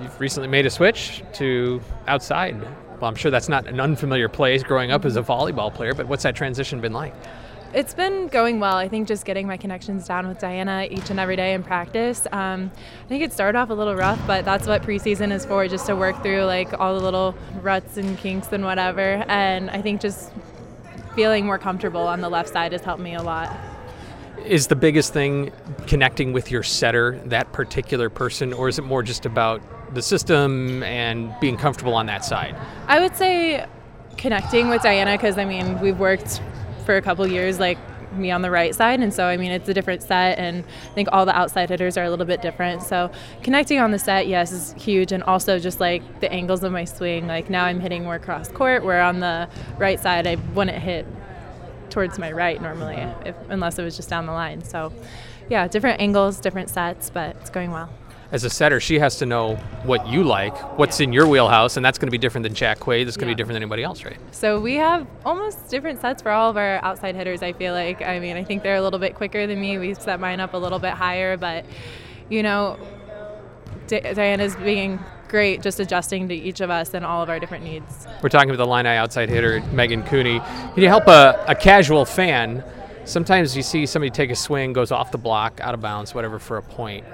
you've recently made a switch to outside. Well, I'm sure that's not an unfamiliar place growing up as a volleyball player, but what's that transition been like? It's been going well. I think just getting my connections down with Diana each and every day in practice. Um, I think it started off a little rough, but that's what preseason is for, just to work through like all the little ruts and kinks and whatever. And I think just feeling more comfortable on the left side has helped me a lot. Is the biggest thing connecting with your setter, that particular person, or is it more just about the system and being comfortable on that side? I would say connecting with Diana because I mean we've worked for a couple years, like me on the right side. And so, I mean, it's a different set, and I think all the outside hitters are a little bit different. So, connecting on the set, yes, is huge. And also, just like the angles of my swing, like now I'm hitting more cross court, where on the right side, I wouldn't hit towards my right normally, if, unless it was just down the line. So, yeah, different angles, different sets, but it's going well as a setter, she has to know what you like, what's in your wheelhouse, and that's going to be different than Jack Quaid. That's going to yeah. be different than anybody else, right? So we have almost different sets for all of our outside hitters. I feel like. I mean, I think they're a little bit quicker than me. We set mine up a little bit higher, but you know, D- Diana's being great, just adjusting to each of us and all of our different needs. We're talking with the Illini outside hitter Megan Cooney. Can you help a, a casual fan? Sometimes you see somebody take a swing, goes off the block, out of bounds, whatever, for a point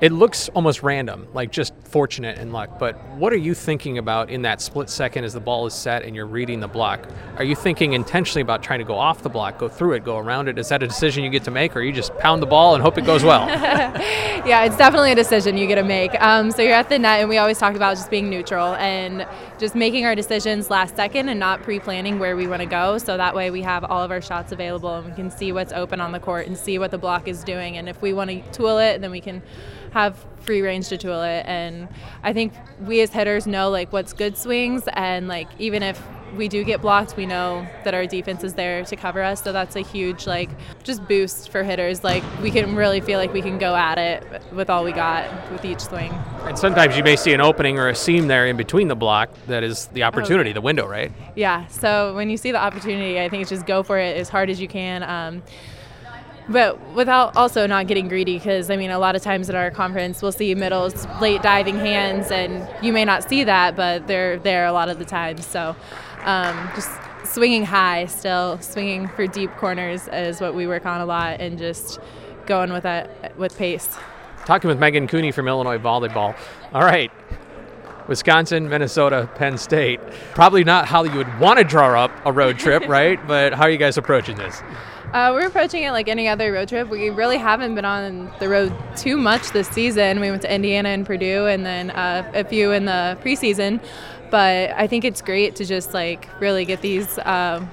it looks almost random, like just fortunate and luck. But what are you thinking about in that split second as the ball is set and you're reading the block? Are you thinking intentionally about trying to go off the block, go through it, go around it? Is that a decision you get to make, or you just pound the ball and hope it goes well? yeah, it's definitely a decision you get to make. Um, so you're at the net, and we always talk about just being neutral and just making our decisions last second and not pre-planning where we want to go. So that way we have all of our shots available and we can see what's open on the court and see what the block is doing. And if we want to tool it, then we can have free range to tool it. And I think we as hitters know like what's good swings, and like even if we do get blocked, we know that our defense is there to cover us. So that's a huge like just boost for hitters. Like we can really feel like we can go at it with all we got with each swing. And sometimes you may see an opening or a seam there in between the block that is the opportunity, oh, the window, right? Yeah. So when you see the opportunity, I think it's just go for it as hard as you can. Um, but without also not getting greedy because i mean a lot of times at our conference we'll see middles late diving hands and you may not see that but they're there a lot of the time. So um, just swinging high still swinging for deep corners is what we work on a lot and just going with that with pace. Talking with megan cooney from illinois volleyball. All right Wisconsin, Minnesota, Penn State. Probably not how you would want to draw up a road trip, right? But how are you guys approaching this? Uh, we're approaching it like any other road trip. We really haven't been on the road too much this season. We went to Indiana and Purdue, and then uh, a few in the preseason. But I think it's great to just like really get these uh,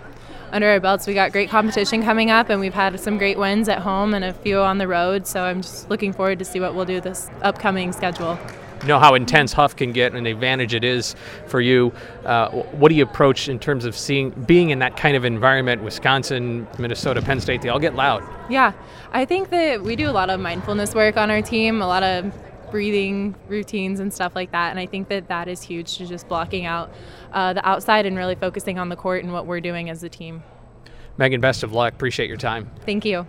under our belts. We got great competition coming up, and we've had some great wins at home and a few on the road. So I'm just looking forward to see what we'll do this upcoming schedule know how intense Huff can get and the advantage it is for you. Uh, what do you approach in terms of seeing being in that kind of environment? Wisconsin, Minnesota, Penn State, they all get loud. Yeah, I think that we do a lot of mindfulness work on our team, a lot of breathing routines and stuff like that. And I think that that is huge to just blocking out uh, the outside and really focusing on the court and what we're doing as a team. Megan, best of luck. Appreciate your time. Thank you.